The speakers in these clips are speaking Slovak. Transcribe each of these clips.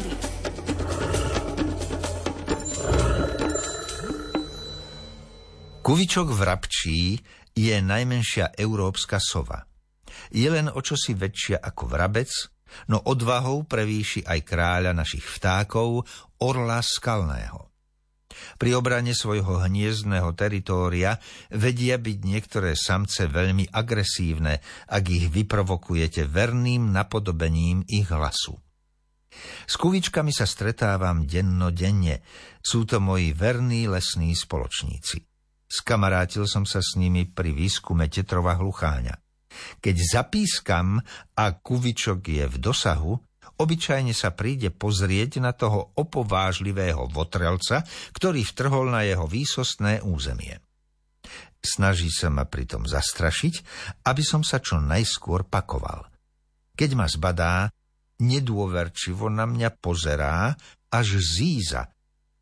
prírody. Kuvičok vrabčí je najmenšia európska sova. Je len o čosi väčšia ako vrabec, no odvahou prevýši aj kráľa našich vtákov, orla skalného. Pri obrane svojho hniezdného teritória vedia byť niektoré samce veľmi agresívne, ak ich vyprovokujete verným napodobením ich hlasu. S kuvičkami sa stretávam dennodenne. Sú to moji verní lesní spoločníci. Skamarátil som sa s nimi pri výskume tetrova hlucháňa. Keď zapískam a kuvičok je v dosahu, obyčajne sa príde pozrieť na toho opovážlivého votrelca, ktorý vtrhol na jeho výsostné územie. Snaží sa ma pritom zastrašiť, aby som sa čo najskôr pakoval. Keď ma zbadá, nedôverčivo na mňa pozerá, až zíza.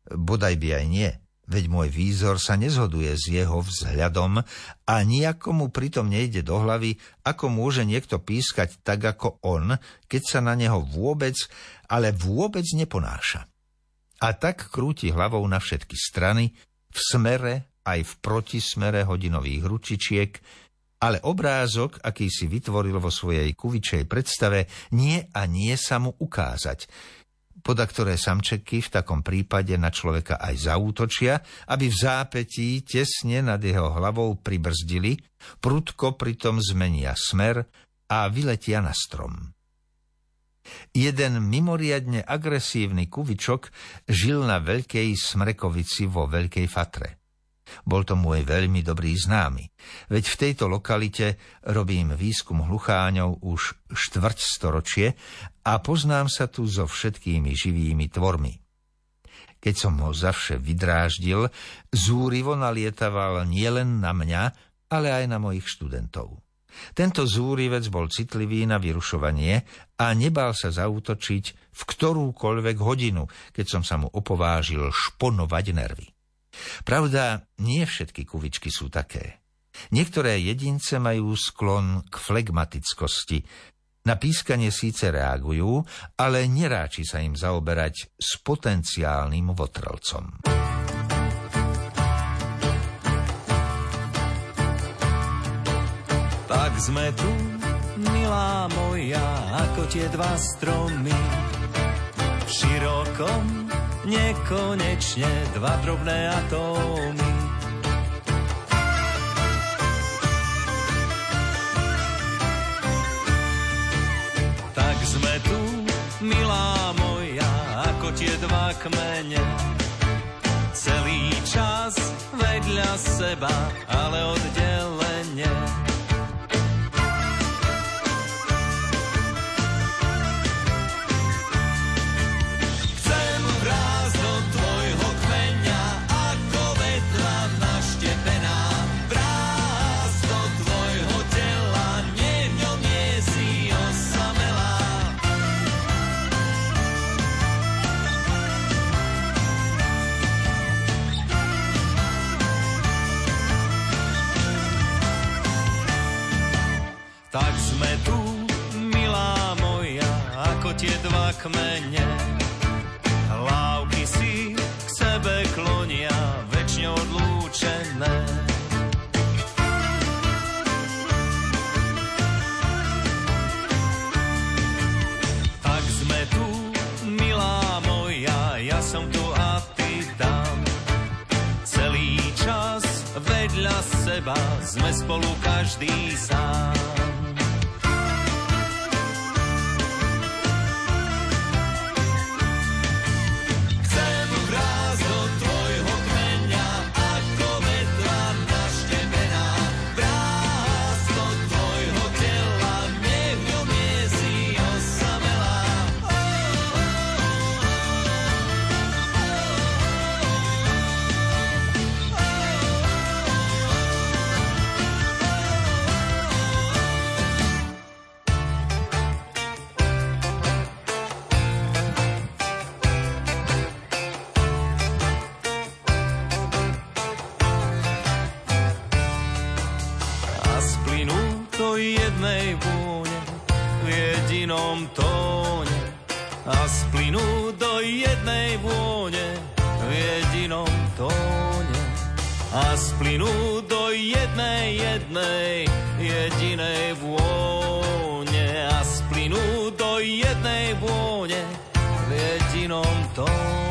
Bodaj by aj nie – veď môj výzor sa nezhoduje s jeho vzhľadom a nejako mu pritom nejde do hlavy, ako môže niekto pískať tak ako on, keď sa na neho vôbec, ale vôbec neponáša. A tak krúti hlavou na všetky strany, v smere aj v protismere hodinových ručičiek, ale obrázok, aký si vytvoril vo svojej kuvičej predstave, nie a nie sa mu ukázať – poda ktoré samčeky v takom prípade na človeka aj zaútočia, aby v zápetí tesne nad jeho hlavou pribrzdili, prudko pritom zmenia smer a vyletia na strom. Jeden mimoriadne agresívny kuvičok žil na Veľkej Smrekovici vo Veľkej Fatre. Bol to môj veľmi dobrý známy, veď v tejto lokalite robím výskum hlucháňov už štvrť storočie a poznám sa tu so všetkými živými tvormi. Keď som ho zavše vydráždil, zúrivo nalietaval nielen na mňa, ale aj na mojich študentov. Tento zúrivec bol citlivý na vyrušovanie a nebal sa zautočiť v ktorúkoľvek hodinu, keď som sa mu opovážil šponovať nervy. Pravda, nie všetky kuvičky sú také. Niektoré jedince majú sklon k flegmatickosti. Na pískanie síce reagujú, ale neráči sa im zaoberať s potenciálnym votrelcom. Tak sme tu, milá moja, ako tie dva stromy. V širokom nekonečne dva drobné atómy. Tak sme tu, milá moja, ako tie dva kmene. Celý čas vedľa seba, ale oddelenie. Tak sme tu, milá moja, ako tie dva kmene. Hlávky si k sebe klonia, väčšine odlúčené. Tak sme tu, milá moja, ja som tu a ty tam. Celý čas vedľa seba sme spolu každý sám. Jednej vône v jedinom tóne. a splynú do jednej vône v jedinom tóne a splynú do jednej, jednej, jedinej vône a splynú do jednej vône v jedinom tóne.